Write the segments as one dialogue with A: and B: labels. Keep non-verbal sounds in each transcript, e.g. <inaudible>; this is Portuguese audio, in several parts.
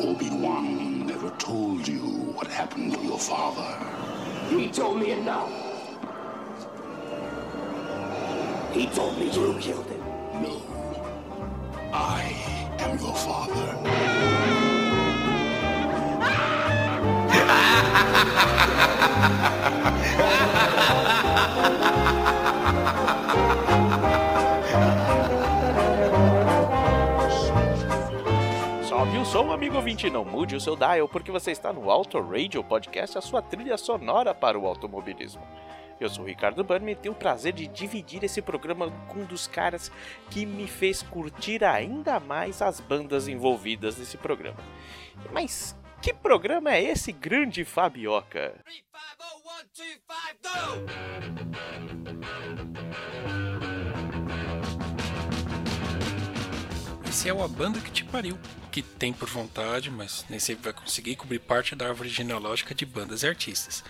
A: Obi-Wan never told you what happened to your father.
B: He told me enough. He told me you killed him.
A: No. I am your father. <laughs>
C: som, amigo ouvinte, não mude o seu dial, porque você está no Auto Radio Podcast, a sua trilha sonora para o automobilismo. Eu sou o Ricardo Bannerman e tenho o prazer de dividir esse programa com um dos caras que me fez curtir ainda mais as bandas envolvidas nesse programa. Mas que programa é esse, grande Fabioca?
D: Esse é o A Banda que Te Pariu, que tem por vontade, mas nem sempre vai conseguir cobrir parte da árvore genealógica de bandas e artistas.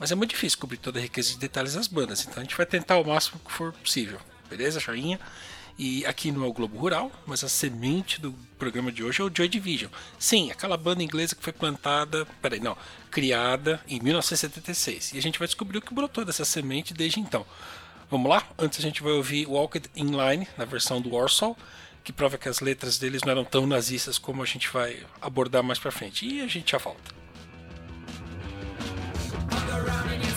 D: Mas é muito difícil cobrir toda a riqueza de detalhes das bandas, então a gente vai tentar o máximo que for possível. Beleza, joinha? E aqui não é o Globo Rural, mas a semente do programa de hoje é o Joy Division. Sim, aquela banda inglesa que foi plantada, peraí, não, criada em 1976. E a gente vai descobrir o que brotou dessa semente desde então. Vamos lá? Antes a gente vai ouvir Walked in Line, na versão do Warsaw, que prova que as letras deles não eram tão nazistas como a gente vai abordar mais pra frente. E a gente já volta.
E: All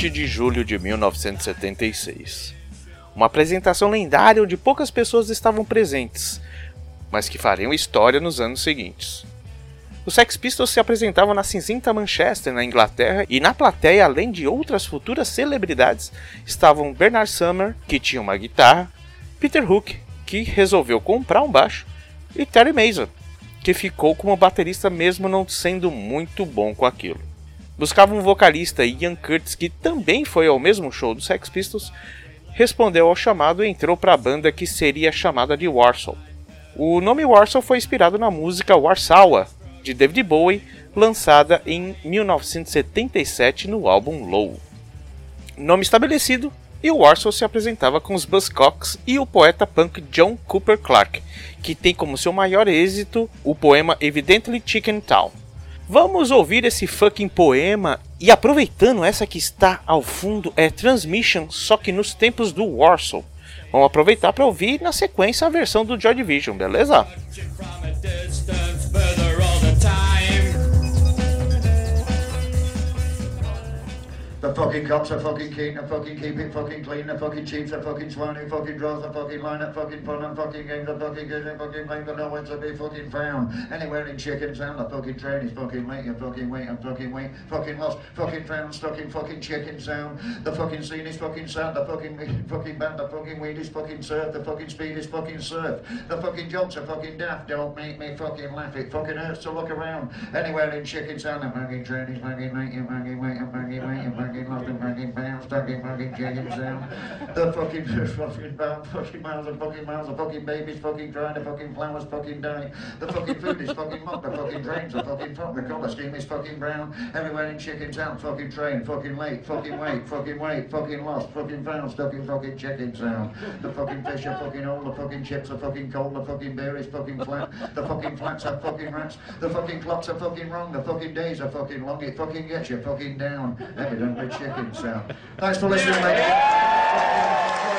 C: 20 de julho de 1976. Uma apresentação lendária onde poucas pessoas estavam presentes, mas que fariam história nos anos seguintes. Os Sex Pistols se apresentavam na cinzenta Manchester, na Inglaterra, e na plateia, além de outras futuras celebridades, estavam Bernard Sumner, que tinha uma guitarra, Peter Hook, que resolveu comprar um baixo, e Terry Mason, que ficou como baterista mesmo não sendo muito bom com aquilo. Buscava um vocalista, Ian Curtis, que também foi ao mesmo show dos Sex Pistols, respondeu ao chamado e entrou para a banda que seria chamada de Warsaw. O nome Warsaw foi inspirado na música Warsaw, de David Bowie, lançada em 1977 no álbum Low. Nome estabelecido, e o Warsaw se apresentava com os Buzzcocks e o poeta punk John Cooper Clarke, que tem como seu maior êxito o poema Evidently Chicken Town. Vamos ouvir esse fucking poema e aproveitando essa que está ao fundo é Transmission, só que nos tempos do Warsaw. Vamos aproveitar para ouvir na sequência a versão do Joy Division, beleza?
E: The fucking cops are fucking keen to fucking keep it fucking clean. The fucking chiefs are fucking swine fucking draws the fucking line up fucking fun and fucking games the fucking good and fucking make the no one to be fucking found. Anywhere in chicken town, the fucking train is fucking late and fucking wait fucking wait. Fucking lost, fucking found, stuck in fucking chicken sound. The fucking scene is fucking sad. The fucking fucking band, the fucking weed is fucking surf. The fucking speed is fucking surf. The fucking jokes are fucking daft. Don't make me fucking laugh. It fucking hurts to look around. Anywhere in chicken town, the fucking train is fucking late and fucking wait and fucking wait and fucking and fucking bounce, fucking fucking chicken sound. The fucking <laughs> fucking bound, fucking miles and fucking miles of fucking babies fucking crying, the fucking flowers fucking dying. The fucking food is fucking mocked, the fucking drains are fucking fucked, the colour scheme is fucking brown. Everywhere in chicken town, fucking train, fucking late, fucking wait, fucking wait, fucking lost, fucking found, stuck in fucking chicken sound. The fucking fish are fucking old, the fucking chips are fucking cold, the fucking beer is fucking flat, the fucking flats are fucking rats, the fucking clocks are fucking wrong, the fucking days are fucking long, it fucking gets you fucking down. Evidently Thanks for listening, ladies.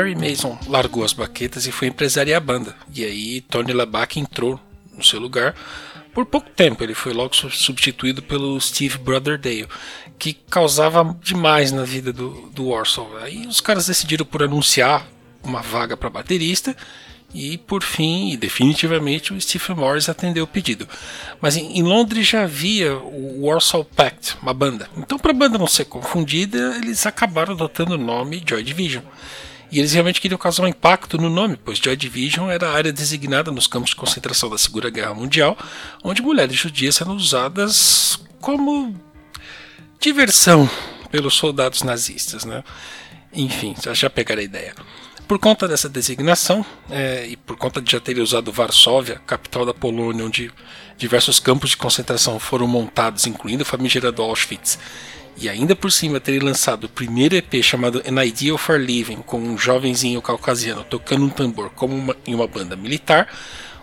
D: Perry Mason largou as baquetas e foi empresariar a banda. E aí Tony LaBac entrou no seu lugar. Por pouco tempo, ele foi logo substituído pelo Steve Brotherdale, que causava demais na vida do, do Warsaw. Aí os caras decidiram por anunciar uma vaga para baterista e por fim, e definitivamente, o Stephen Morris atendeu o pedido. Mas em, em Londres já havia o Warsaw Pact, uma banda. Então, para a banda não ser confundida, eles acabaram adotando o nome Joy Division. E eles realmente queriam causar um impacto no nome, pois Joy Division era a área designada nos campos de concentração da Segunda Guerra Mundial, onde mulheres judias eram usadas como diversão pelos soldados nazistas. Né? Enfim, já pegaram a ideia. Por conta dessa designação, é, e por conta de já ter usado Varsóvia, capital da Polônia, onde diversos campos de concentração foram montados, incluindo o famigerado Auschwitz, e ainda por cima ter lançado o primeiro EP chamado An Idea for Living, com um jovenzinho caucasiano tocando um tambor como uma, em uma banda militar,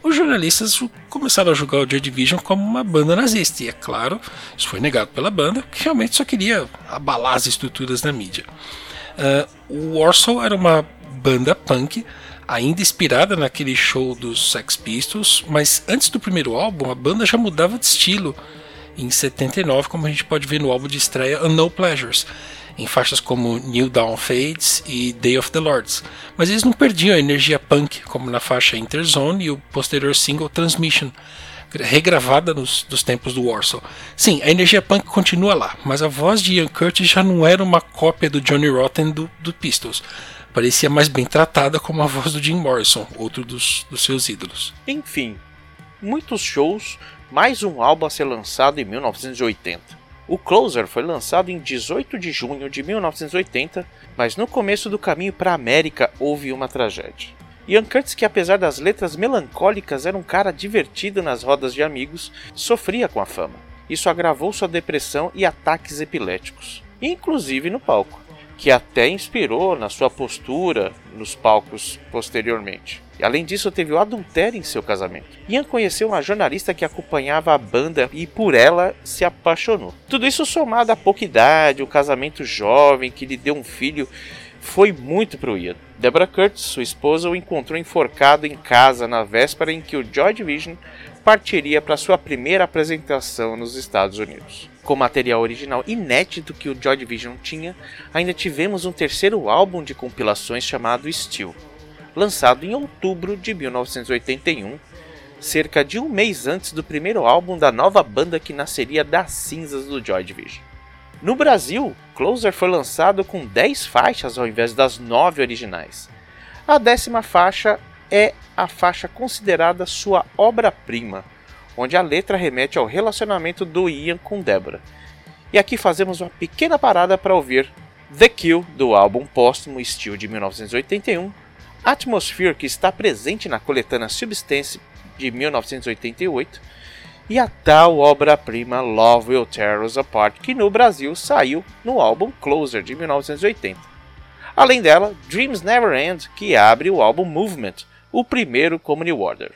D: os jornalistas começaram a julgar o Joy Division como uma banda nazista. E é claro, isso foi negado pela banda, que realmente só queria abalar as estruturas da mídia. Uh, o Warsaw era uma banda punk, ainda inspirada naquele show dos Sex Pistols, mas antes do primeiro álbum a banda já mudava de estilo em 79, como a gente pode ver no álbum de estreia No Pleasures, em faixas como New Dawn Fades e Day of the Lords. Mas eles não perdiam a energia punk, como na faixa Interzone e o posterior single Transmission, regravada nos dos tempos do Warsaw. Sim, a energia punk continua lá, mas a voz de Ian Curtis já não era uma cópia do Johnny Rotten do, do Pistols parecia mais bem tratada como a voz do Jim Morrison, outro dos, dos seus ídolos.
C: Enfim, muitos shows, mais um álbum a ser lançado em 1980. O Closer foi lançado em 18 de junho de 1980, mas no começo do caminho para a América houve uma tragédia. Ian Curtis, que apesar das letras melancólicas era um cara divertido nas rodas de amigos, sofria com a fama. Isso agravou sua depressão e ataques epiléticos, inclusive no palco que até inspirou na sua postura nos palcos posteriormente. Além disso, teve o adultério em seu casamento. Ian conheceu uma jornalista que acompanhava a banda e por ela se apaixonou. Tudo isso somado à pouca idade, o casamento jovem que lhe deu um filho, foi muito pro Ian. Deborah Curtis, sua esposa, o encontrou enforcado em casa na véspera em que o Joy Division partiria para sua primeira apresentação nos Estados Unidos. Com material original inédito que o Joy Division tinha, ainda tivemos um terceiro álbum de compilações chamado Steel, lançado em outubro de 1981, cerca de um mês antes do primeiro álbum da nova banda que nasceria das cinzas do Joy Division. No Brasil, Closer foi lançado com 10 faixas ao invés das 9 originais. A décima faixa é a faixa considerada sua obra-prima, onde a letra remete ao relacionamento do Ian com Deborah. E aqui fazemos uma pequena parada para ouvir The Kill do álbum póstumo Steel de 1981, Atmosphere que está presente na coletânea Substance de 1988 e a tal obra-prima Love Will Tear Us Apart que no Brasil saiu no álbum Closer de 1980. Além dela, Dreams Never End que abre o álbum Movement o primeiro como New Order.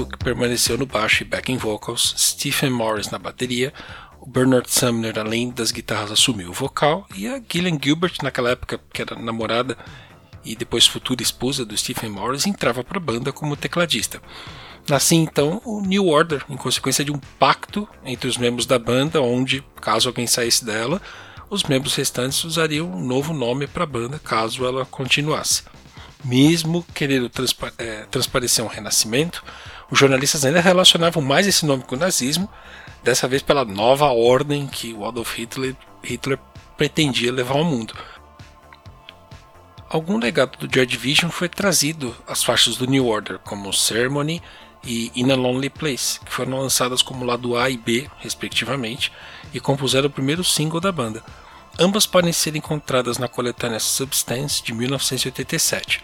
D: Hook permaneceu no baixo e backing vocals, Stephen Morris na bateria, o Bernard Sumner, além das guitarras, assumiu o vocal, e a Gillian Gilbert, naquela época que era namorada e depois futura esposa do Stephen Morris, entrava para a banda como tecladista. Assim então o New Order, em consequência de um pacto entre os membros da banda, onde, caso alguém saísse dela, os membros restantes usariam um novo nome para a banda caso ela continuasse. Mesmo querendo é, transparecer um renascimento, os jornalistas ainda relacionavam mais esse nome com o nazismo, dessa vez pela nova ordem que o Adolf Hitler, Hitler pretendia levar ao mundo. Algum legado do Joy Division foi trazido às faixas do New Order, como Ceremony e In a Lonely Place, que foram lançadas como lado A e B, respectivamente, e compuseram o primeiro single da banda. Ambas podem ser encontradas na coletânea Substance de 1987.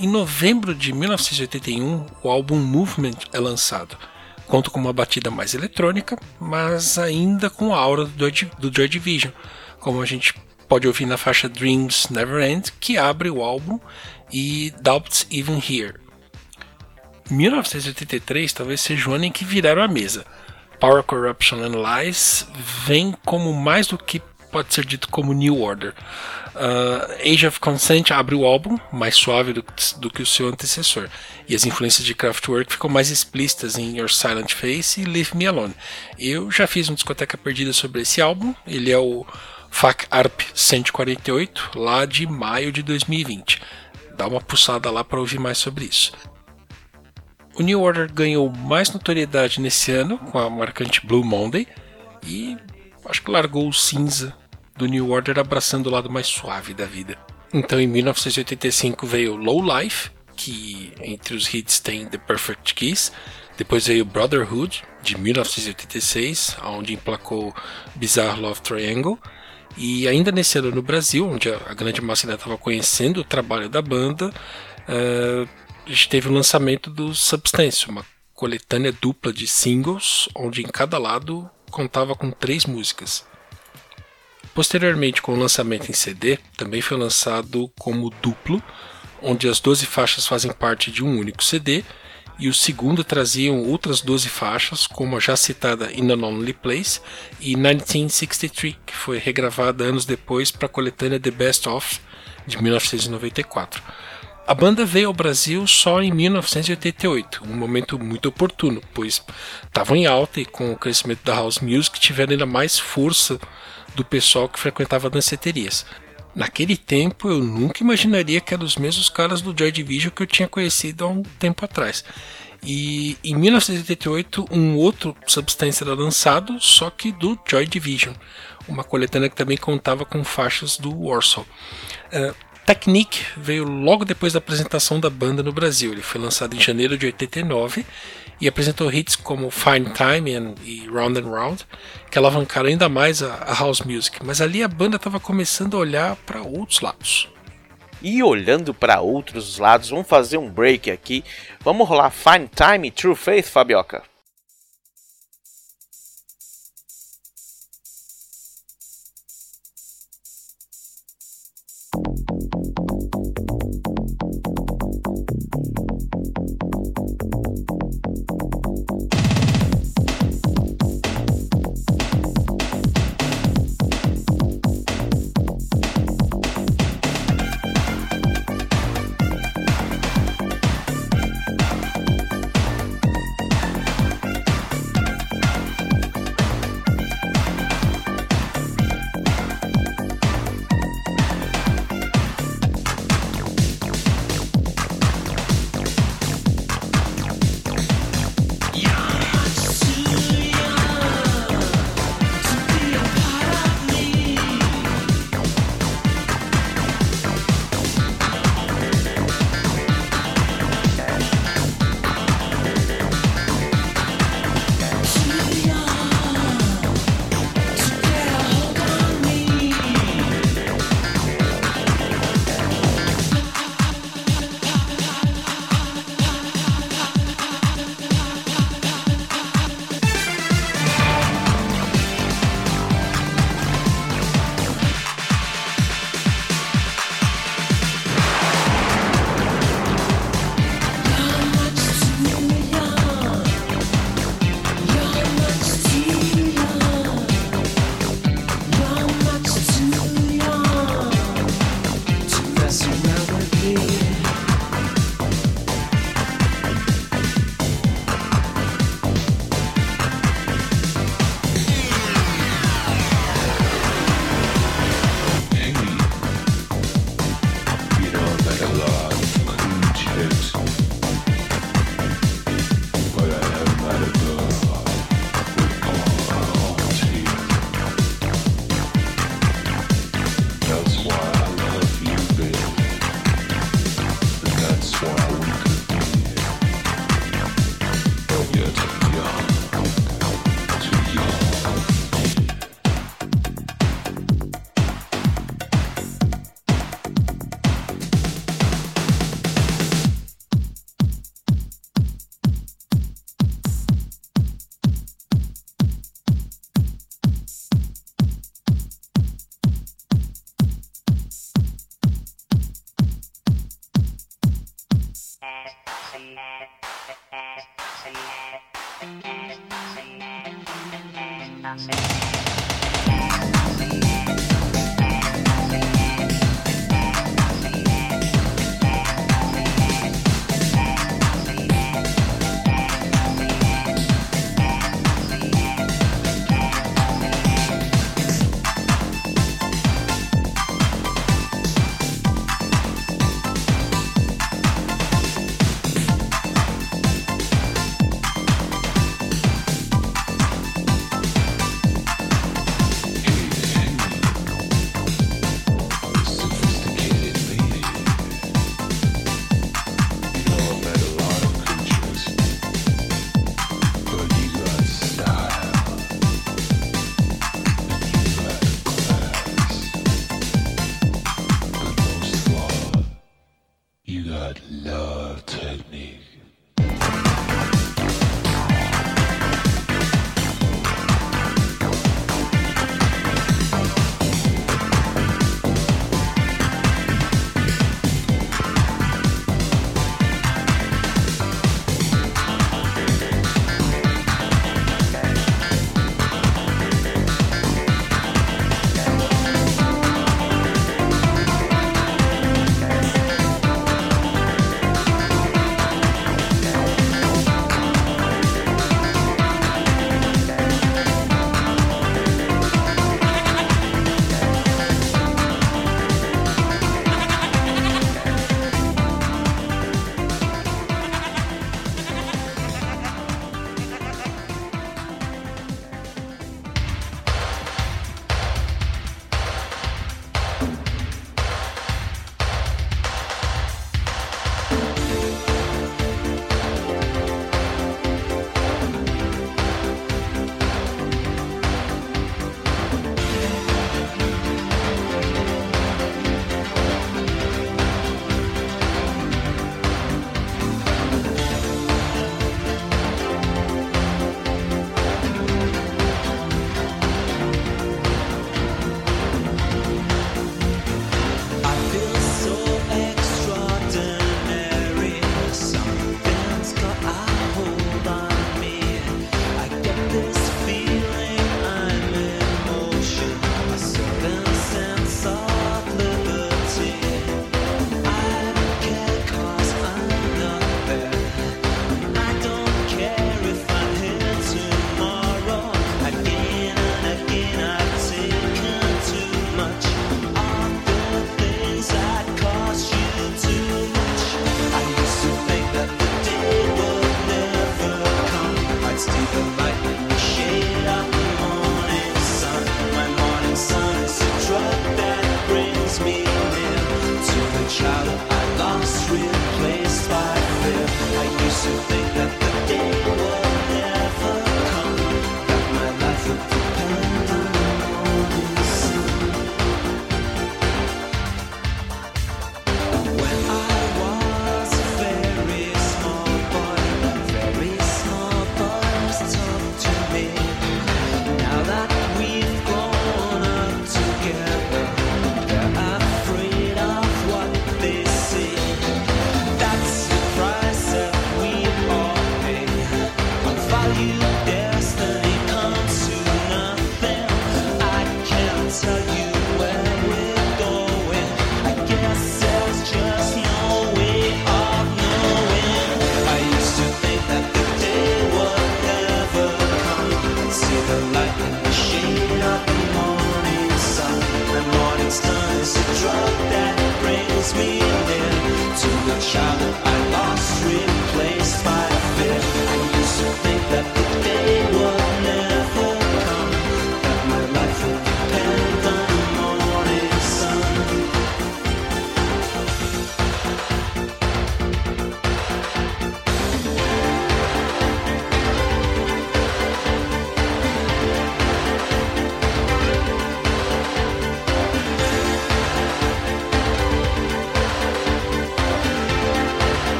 D: Em novembro de 1981, o álbum Movement é lançado. Conta com uma batida mais eletrônica, mas ainda com a aura do Joy Division, como a gente pode ouvir na faixa Dreams Never End, que abre o álbum, e Doubts Even Here. 1983 talvez seja o ano em que viraram a mesa. Power Corruption and Lies vem como mais do que pode ser dito como New Order. Uh, Age of Consent abre o álbum, mais suave do, do, que o seu antecessor, e as influências de Kraftwerk ficam mais explícitas em Your Silent Face e Leave Me Alone. Eu já fiz uma discoteca perdida sobre esse álbum, ele é o FAC ARP 148, lá de maio de 2020. Dá uma pulsada lá para ouvir mais sobre isso. O New Order ganhou mais notoriedade nesse ano com a marcante Blue Monday e acho que largou o cinza do New Order abraçando o lado mais suave da vida. Então em 1985 veio Low Life, que entre os hits tem The Perfect Kiss, depois veio Brotherhood, de 1986, onde emplacou Bizarre Love Triangle, e ainda nesse ano no Brasil, onde a, grande massa ainda estava conhecendo o trabalho da banda, uh, a gente teve o lançamento do Substance, uma coletânea dupla de singles, onde em cada lado contava com três músicas. Posteriormente, com o lançamento em CD, também foi lançado como duplo, onde as 12 faixas fazem parte de um único CD, e o segundo traziam outras 12 faixas, como a já citada In a Lonely Place e 1963, que foi regravada anos depois para a coletânea The Best Of de 1994. A banda veio ao Brasil só em 1988, um momento muito oportuno, pois estavam em alta e com o crescimento da house music tiveram ainda mais força do pessoal que frequentava danceterias. Naquele tempo eu nunca imaginaria que eram os mesmos caras do Joy Division que eu tinha conhecido há um tempo atrás. E em 1988 um outro Substance era lançado, só que do Joy Division, uma coletânea que também contava com faixas do Warsaw. Uh, Technique veio logo depois da apresentação da banda no Brasil. Ele foi lançado em janeiro de 89 e apresentou hits como Fine Time e Round and Round, que alavancaram ainda mais a, a house music. Mas ali a banda estava começando a olhar para outros lados.
C: E olhando para outros lados, vamos fazer um break aqui. Vamos rolar Fine Time e True Faith, Fabioca?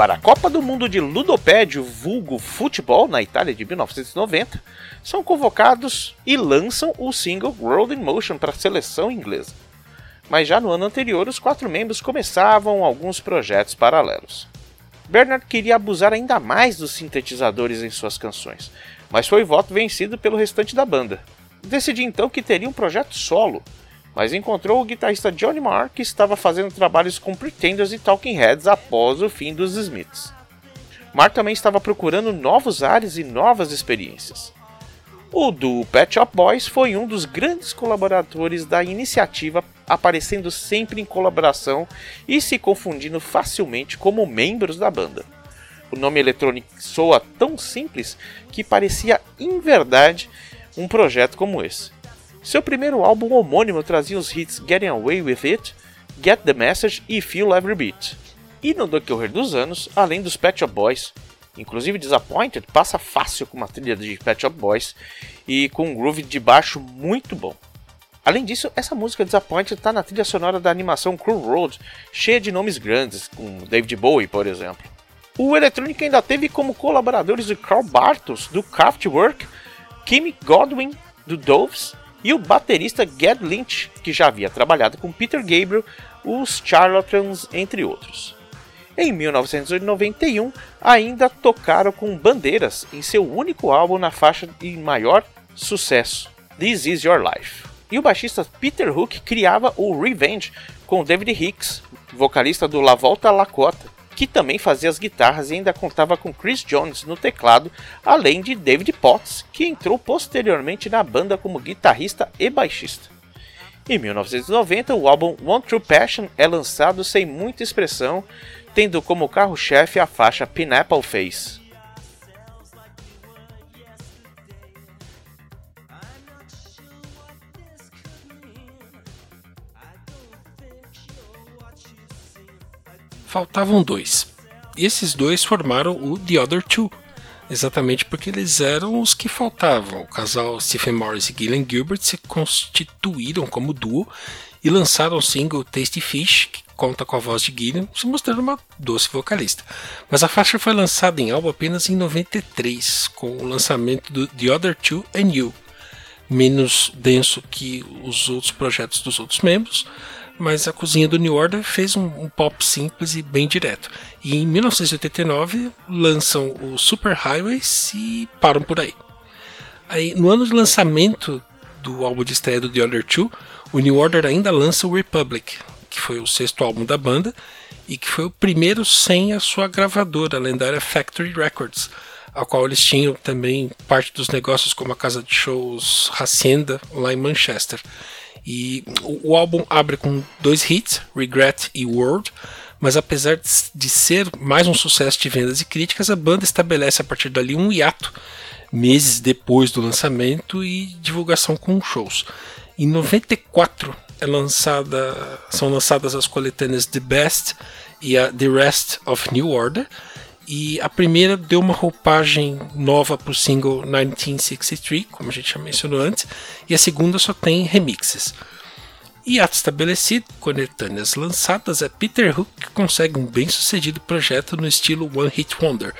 C: Para a Copa do Mundo de Ludopédio vulgo futebol na Itália de 1990, são convocados e lançam o single World in Motion para a seleção inglesa. Mas já no ano anterior, os quatro membros começavam alguns projetos paralelos. Bernard queria abusar ainda mais dos sintetizadores em suas canções, mas foi voto vencido pelo restante da banda. Decidiu então que teria um projeto solo, mas encontrou o guitarrista Johnny Marr que estava fazendo trabalhos com Pretenders e Talking Heads após o fim dos Smiths. Marr também estava procurando novos ares e novas experiências. O duo Pet Shop Boys foi um dos grandes colaboradores da iniciativa, aparecendo sempre em colaboração e se confundindo facilmente como membros da banda. O nome eletrônico soa tão simples que parecia em verdade um projeto como esse. Seu primeiro álbum homônimo trazia os hits Getting Away With It, Get The Message e Feel Every Beat. E no decorrer dos anos, além dos Pet Shop Boys, inclusive Disappointed passa fácil com uma trilha de Pet Shop Boys e com um groove de baixo muito bom. Além disso, essa música Disappointed está na trilha sonora da animação Crew Road, cheia de nomes grandes, como David Bowie, por exemplo. O Electronic ainda teve como colaboradores o Carl Bartos, do Kraftwerk, Kim Godwin, do Doves, e o baterista Ged Lynch, que já havia trabalhado com Peter Gabriel, os Charlatans, entre outros. Em 1991, ainda tocaram com Bandeiras em seu único álbum na faixa de maior sucesso, This Is Your Life. E o baixista Peter Hook criava o Revenge com David Hicks, vocalista do La Volta Lakota, que também fazia as guitarras e ainda contava com Chris Jones no teclado, além de David Potts, que entrou posteriormente na banda como guitarrista e baixista. Em 1990, o álbum One True Passion é lançado sem muita expressão, tendo como carro-chefe a faixa Pineapple Face.
D: Faltavam dois. E esses dois formaram o The Other Two, exatamente porque eles eram os que faltavam. O casal Stephen Morris e Gillian Gilbert se constituíram como duo e lançaram o single Tasty Fish, que conta com a voz de Gillian, se mostrando uma doce vocalista. Mas a faixa foi lançada em álbum apenas em 93, com o lançamento do The Other Two and You, menos denso que os outros projetos dos outros membros, mas a cozinha do New Order fez um, um, pop simples e bem direto. E em 1989 lançam o Super Highways e param por aí. aí. No ano de lançamento do álbum de estreia do The Other Two, o New Order ainda lança o Republic, que foi o sexto álbum da banda e que foi o primeiro sem a sua gravadora, a lendária Factory Records, a qual eles tinham também parte dos negócios como a casa de shows Hacienda lá em Manchester. E o, o álbum abre com dois hits, Regret e World, mas apesar de ser mais um sucesso de vendas e críticas, a banda estabelece a partir dali um hiato, meses depois do lançamento e divulgação com shows. Em 94 é lançada, são lançadas as coletâneas The Best e a The Rest of New Order, e a primeira deu uma roupagem nova para o single 1963, como a gente já mencionou antes, e a segunda só tem remixes. E ato estabelecido, coletâneas lançadas, é Peter Hook que consegue um bem sucedido projeto no estilo One Hit Wonder.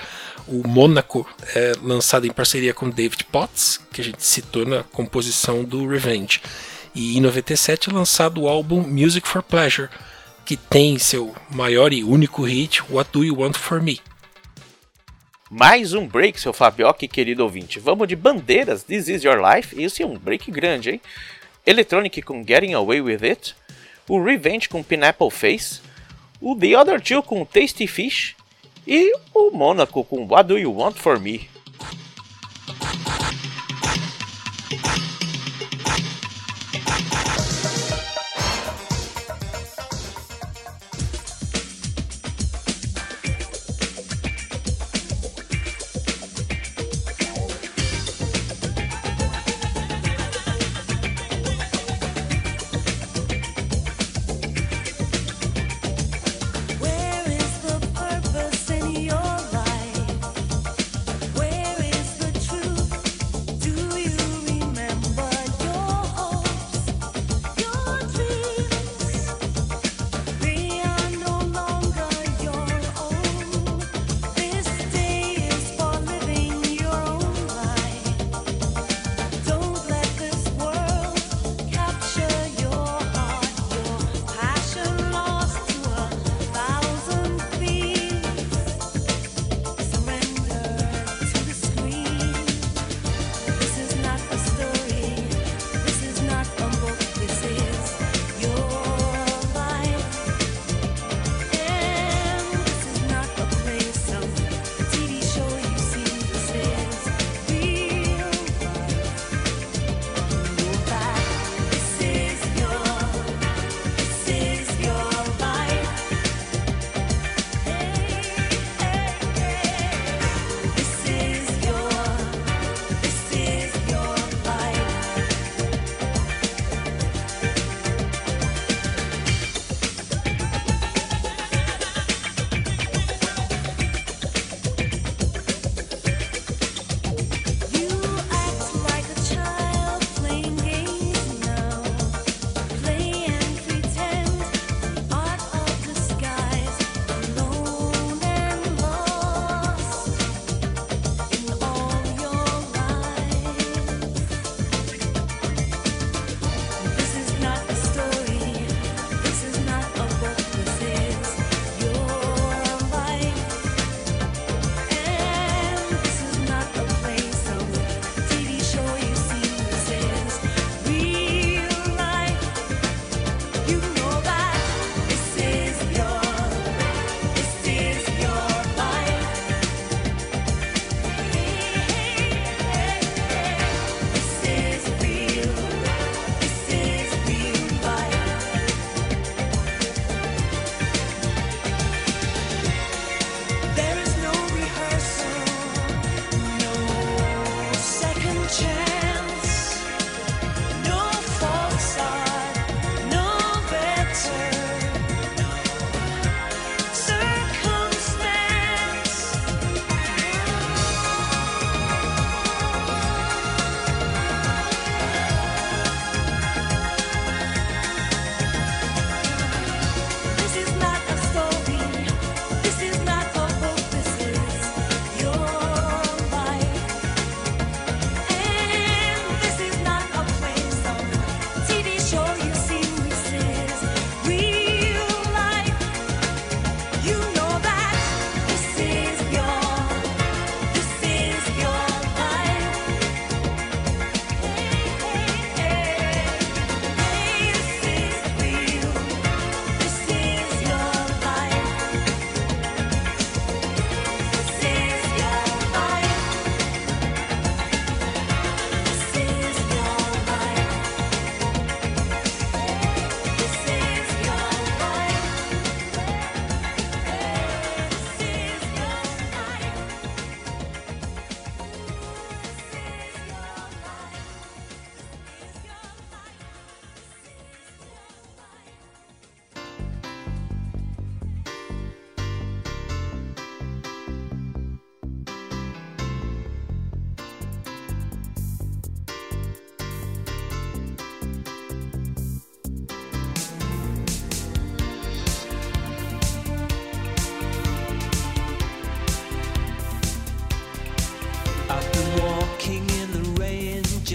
D: O Monaco é lançado em parceria com David Potts, que a gente citou na composição do Revenge. E em 97 é lançado o álbum Music for Pleasure, que tem seu maior e único hit What Do You Want For Me?
C: Mais um break, seu Fabioca, querido ouvinte. Vamos de bandeiras, This Is Your Life. Isso é um break grande, hein? Electronic com Getting Away With It. O Revenge com Pineapple Face. O The Other Two com Tasty Fish. E o Monaco com What Do You Want For Me.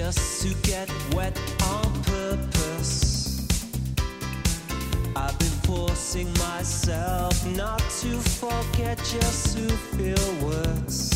F: just to get wet on purpose. I've been forcing myself not to forget just to feel worse.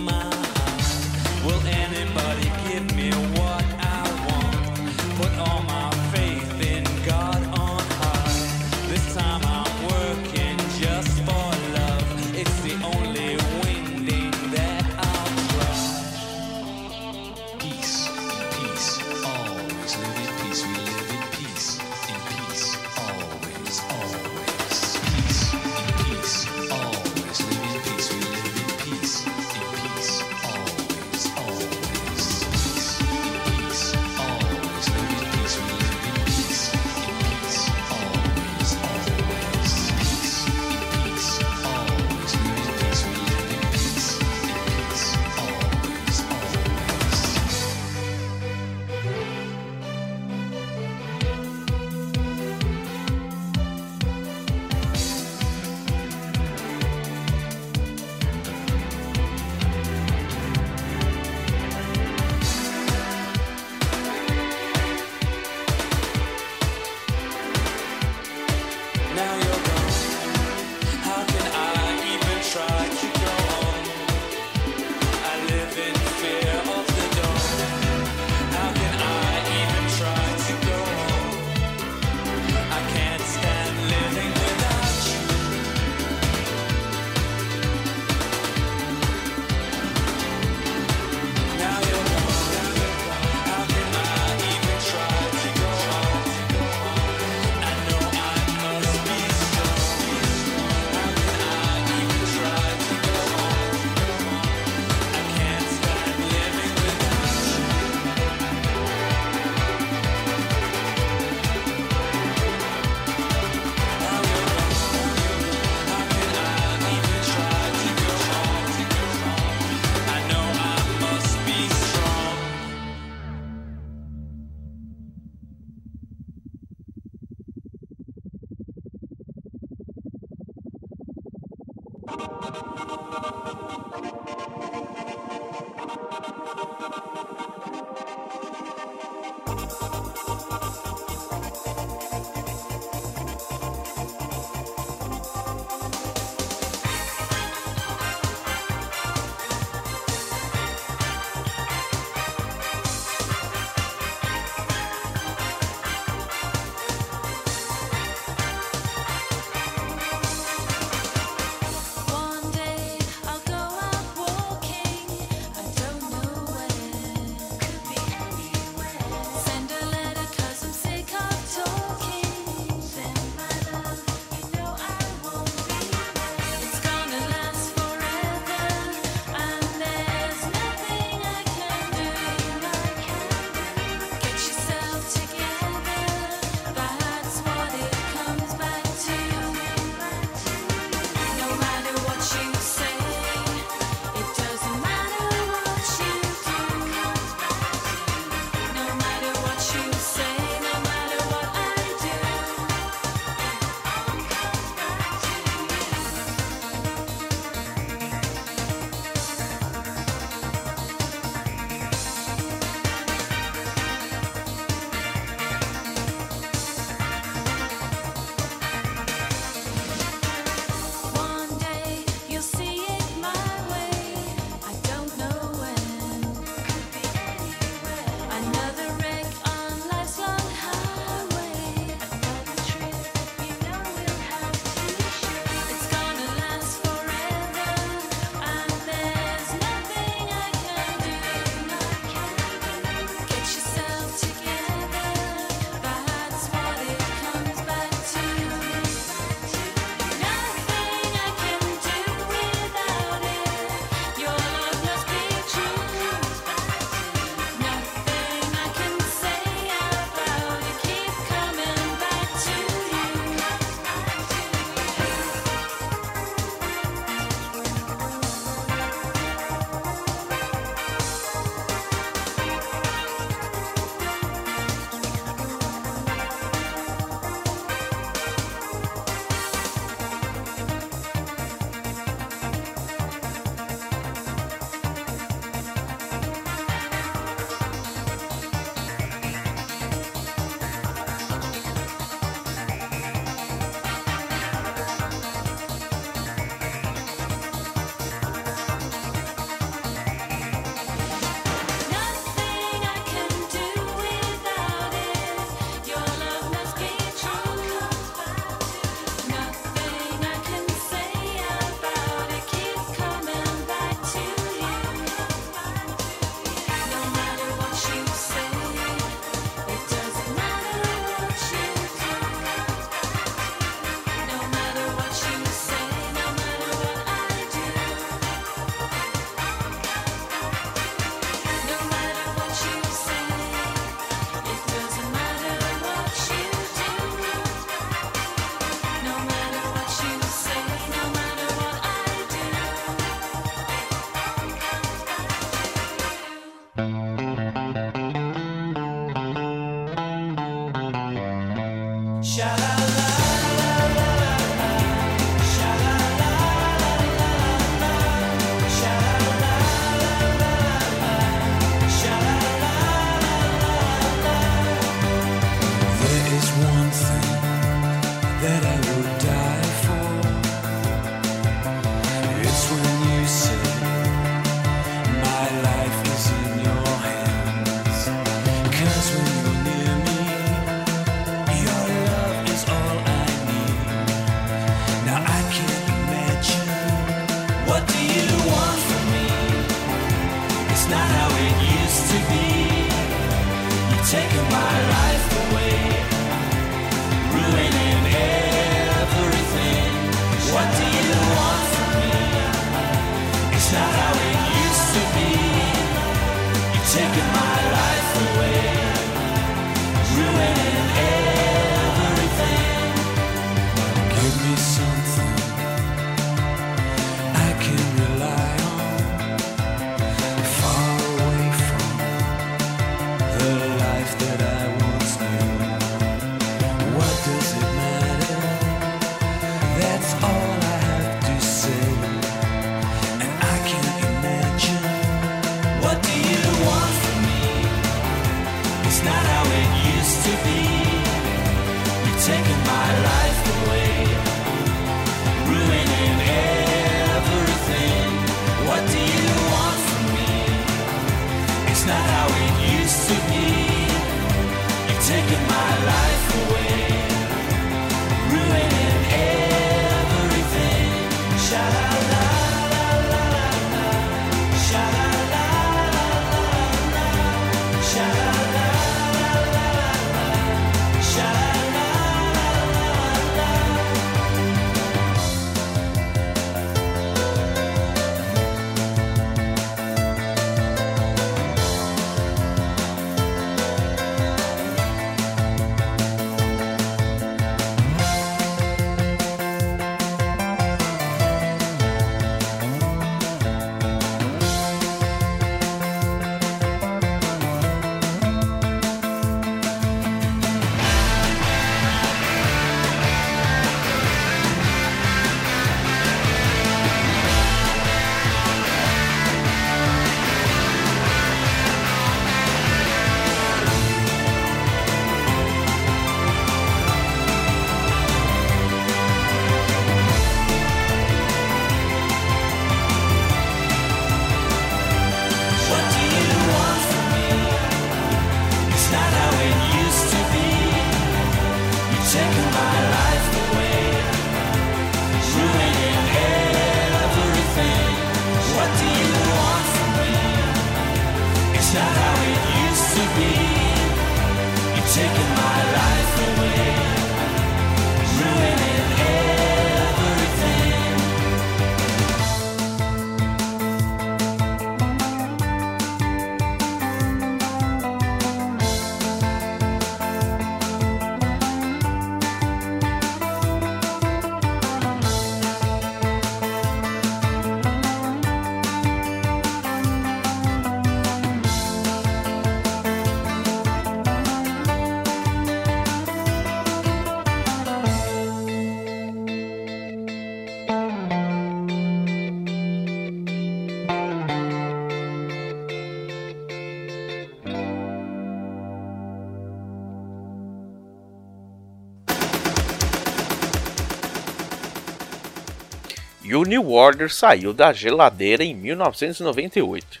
C: New Order saiu da geladeira em 1998.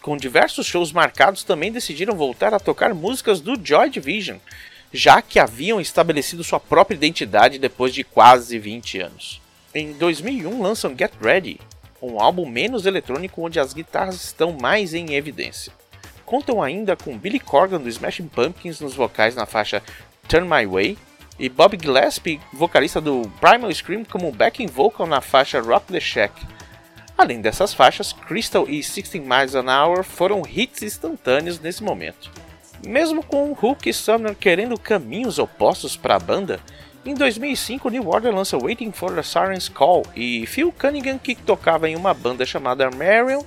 C: Com diversos shows marcados, também decidiram voltar a tocar músicas do Joy Division, já que haviam estabelecido sua própria identidade depois de quase 20 anos. Em 2001 lançam Get Ready, um álbum menos eletrônico onde as guitarras estão mais em evidência. Contam ainda com Billy Corgan do Smashing Pumpkins nos vocais na faixa Turn My Way e Bob Gillespie, vocalista do Primal Scream, como backing vocal na faixa Rock the Shack. Além dessas faixas, Crystal e 16 Miles an Hour foram hits instantâneos nesse momento. Mesmo com Hook e Sumner querendo caminhos opostos para a banda, em 2005 New Order lança Waiting for the Siren's Call e Phil Cunningham, que tocava em uma banda chamada Marion,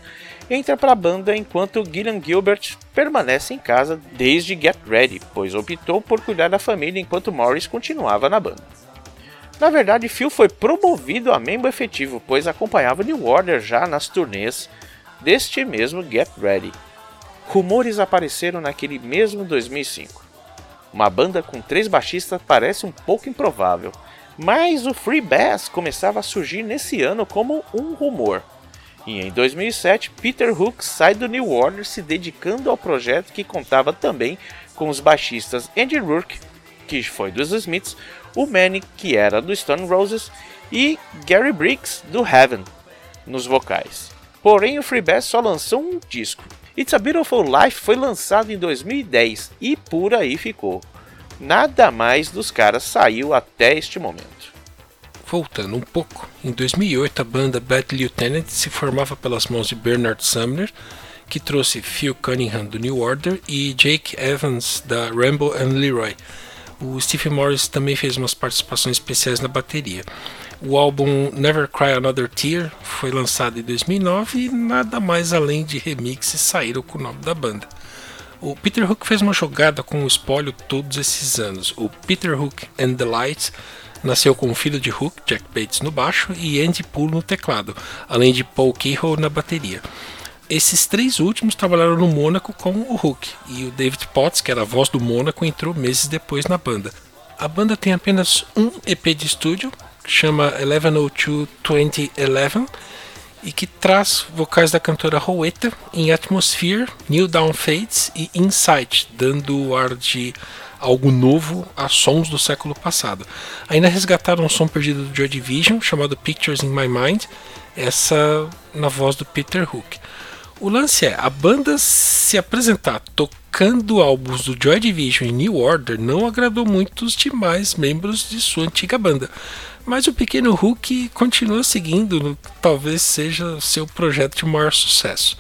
C: entra para a banda enquanto Gillian Gilbert permanece em casa desde Get Ready, pois optou por cuidar da família enquanto Morris continuava na banda. Na verdade, Phil foi promovido a membro efetivo, pois acompanhava New Order já nas turnês deste mesmo Get Ready. Rumores apareceram naquele mesmo 2005. Uma banda com três baixistas parece um pouco improvável, mas o Free Bass começava a surgir nesse ano como um rumor. E em 2007, Peter Hook sai do New Order se dedicando ao projeto que contava também com os baixistas Andy Rourke, que foi dos Smiths, o Manny, que era do Stone Roses, e Gary Briggs, do Heaven, nos vocais. Porém, o Free Bass só lançou um disco, It's a Beautiful Life foi lançado em 2010 e por aí ficou. Nada mais dos caras saiu até este momento.
D: Voltando um pouco, em 2008 a banda Bad Lieutenant se formava pelas mãos de Bernard Sumner, que trouxe Phil Cunningham do New Order e Jake Evans da Rambo and Leroy. O Steve Morris também fez umas participações especiais na bateria. O álbum Never Cry Another Tear foi lançado em 2009 e nada mais além de remixes saíram com o nome da banda. O Peter Hook fez uma jogada com o espólio todos esses anos. O Peter Hook and the Lights nasceu com o filho de Hook, Jack Bates, no baixo e Andy Poole no teclado, além de Paul Kehoe na bateria. Esses três últimos trabalharam no Mônaco com o Hook, e o David Potts, que era a voz do Mônaco, entrou meses depois na banda. A banda tem apenas um EP de estúdio, que chama 1102-2011, e que traz vocais da cantora Rowetta em Atmosphere, New Down Fades e Insight, dando o ar de algo novo a sons do século passado. Ainda resgataram um som perdido do Joy Division, chamado Pictures in My Mind, essa na voz do Peter Hook. O lance é, a banda se apresentar tocando álbuns do Joy Division e New Order não agradou muitos demais membros de sua antiga banda. Mas o pequeno Hook continua seguindo, no, talvez seja seu projeto de maior sucesso.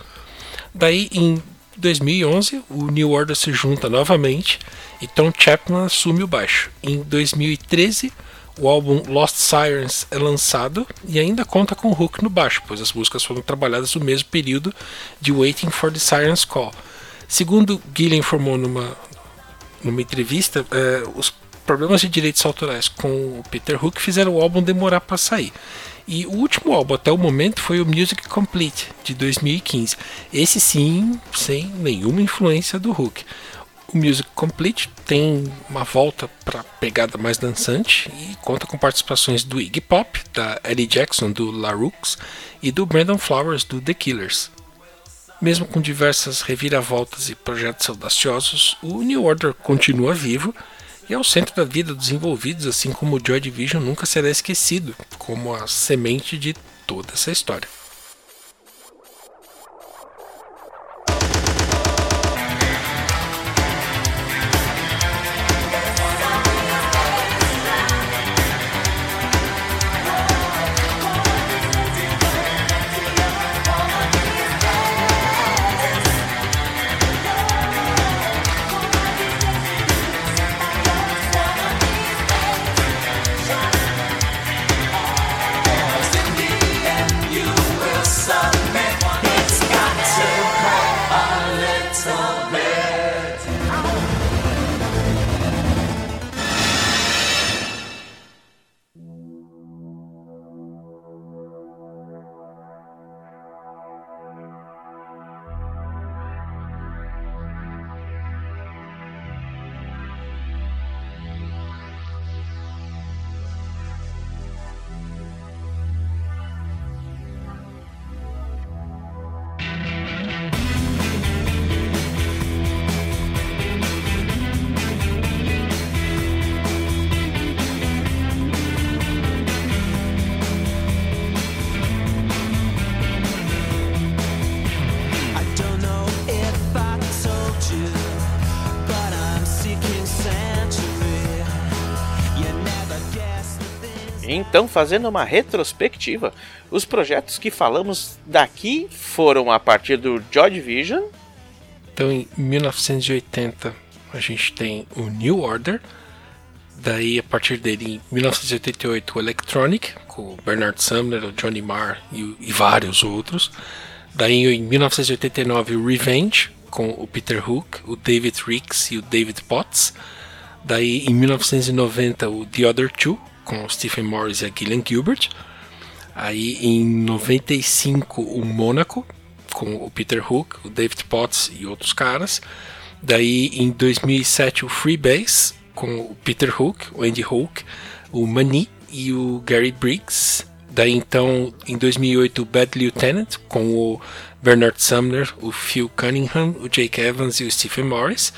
D: Daí, em 2011, o New Order se junta novamente e Tom Chapman assume o baixo. Em 2013, o álbum Lost Sirens é lançado e ainda conta com Hook no baixo, pois as músicas foram trabalhadas no mesmo período de Waiting for the Sirens Call. Segundo Gillian informou numa, numa entrevista, eh, os problemas de direitos autorais com o Peter Hook fizeram o álbum demorar para sair. E o último álbum até o momento foi o Music Complete, de 2015. Esse sim, sem nenhuma influência do Hook. O Music Complete tem uma volta para pegada mais dançante e conta com participações do Iggy Pop, da Eddie Jackson do La Rooks e do Brandon Flowers do The Killers. Mesmo com diversas reviravoltas e projetos audaciosos, o New Order continua vivo e é o centro da vida dos envolvidos, assim como o Joy Division nunca será esquecido como a semente de toda essa história.
C: Então, fazendo uma retrospectiva, os projetos que falamos daqui foram a partir do Joy Division,
D: Então, em 1980, a gente tem o New Order. Daí, a partir dele, em 1988, o Electronic, com o Bernard Sumner, o Johnny Marr e, e vários outros. Daí, em 1989, o Revenge, com o Peter Hook, o David Ricks e o David Potts. Daí, em 1990, o The Other Two, com Stephen Morris e a Gillian Gilbert. Aí em 95 o Mônaco com o Peter Hook, o David Potts e outros caras. Daí em 2007 o Freebase com o Peter Hook, o Andy Hook, o Mani e o Gary Briggs. Daí então em 2008 o Bad Lieutenant com o Bernard Sumner, o Phil Cunningham, o Jake Evans e o Stephen Morris.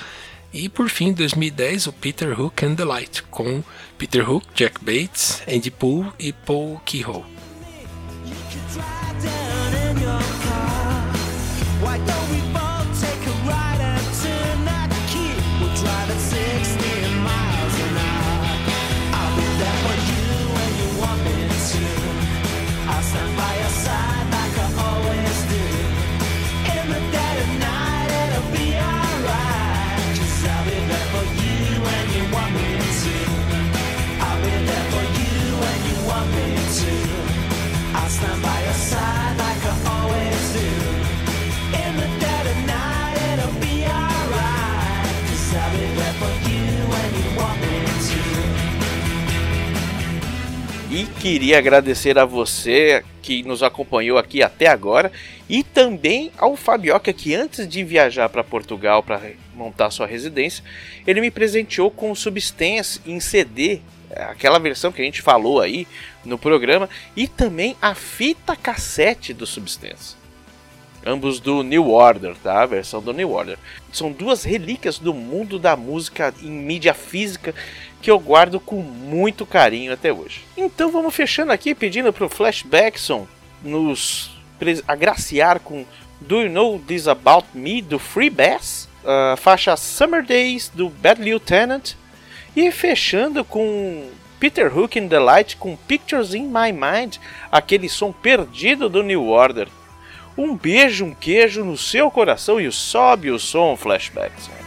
D: E por fim, em 2010, o Peter Hook and the Light, com Peter Hook, Jack Bates, Andy Poole e Paul Kehoe.
C: E queria agradecer a você que nos acompanhou aqui até agora e também ao Fabioca que antes de viajar para Portugal para montar sua residência, ele me presenteou com Substance em CD, aquela versão que a gente falou aí no programa, e também a fita cassete do Substance. Ambos do New Order, tá? A versão do New Order. São duas relíquias do mundo da música em mídia física que eu guardo com muito carinho até hoje. Então vamos fechando aqui pedindo pro Flashbackson nos agraciar com Do You Know This About Me do Free Bass, a faixa Summer Days do Bad Lieutenant e fechando com Peter Hook and the Light com Pictures in My Mind, aquele som perdido do New Order. Um beijo, um queijo no seu coração e sobe o som, flashbacks.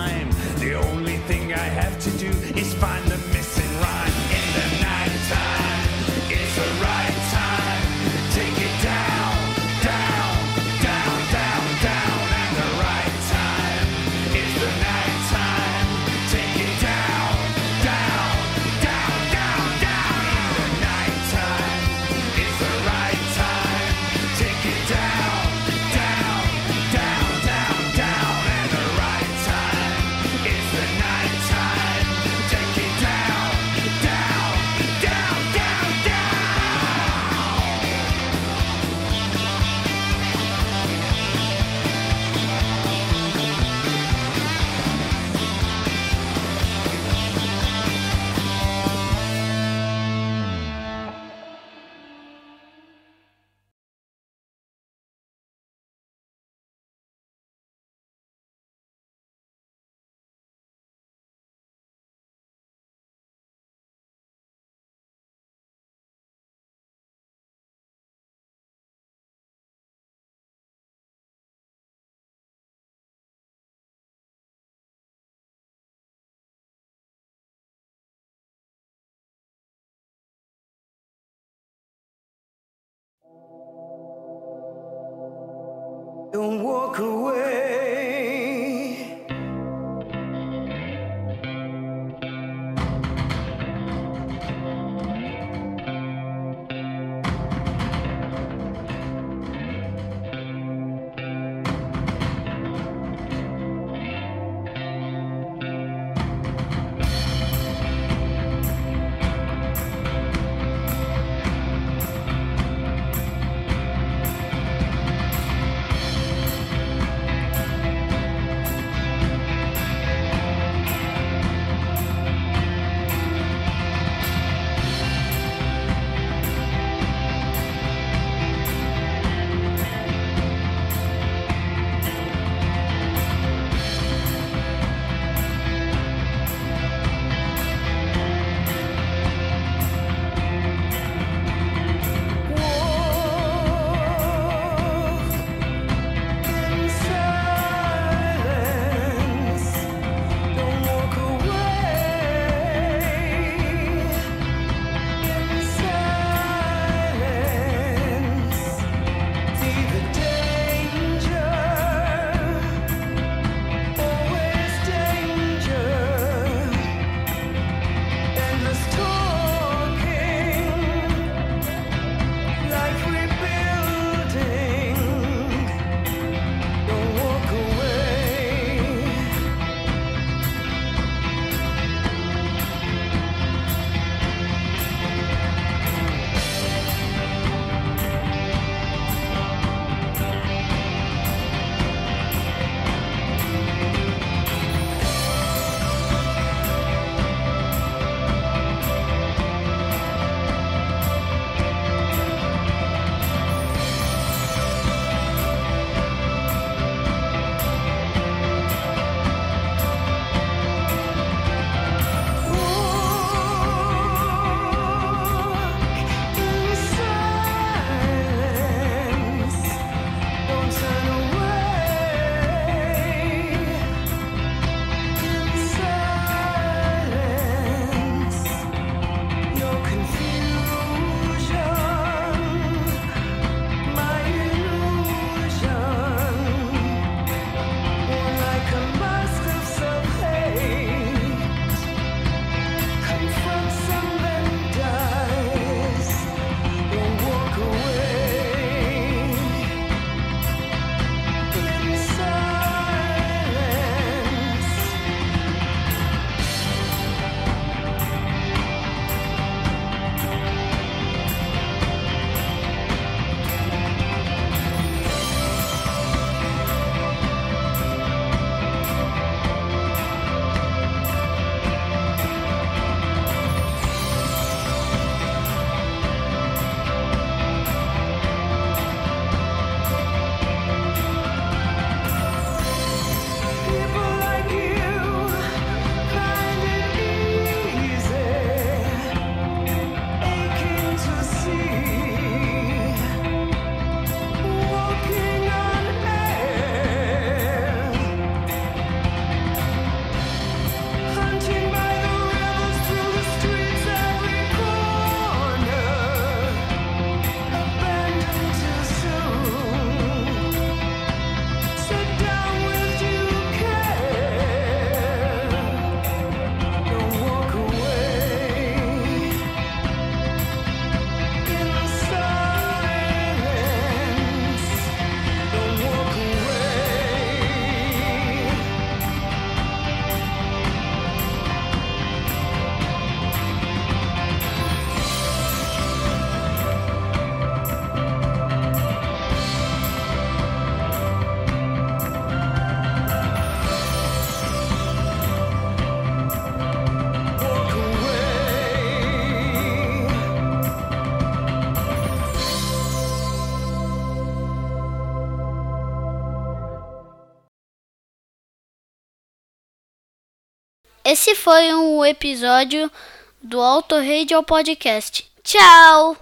G: time. The only thing I have to do is find.
F: Don't walk away.
H: Foi um episódio do Auto Radio Podcast. Tchau!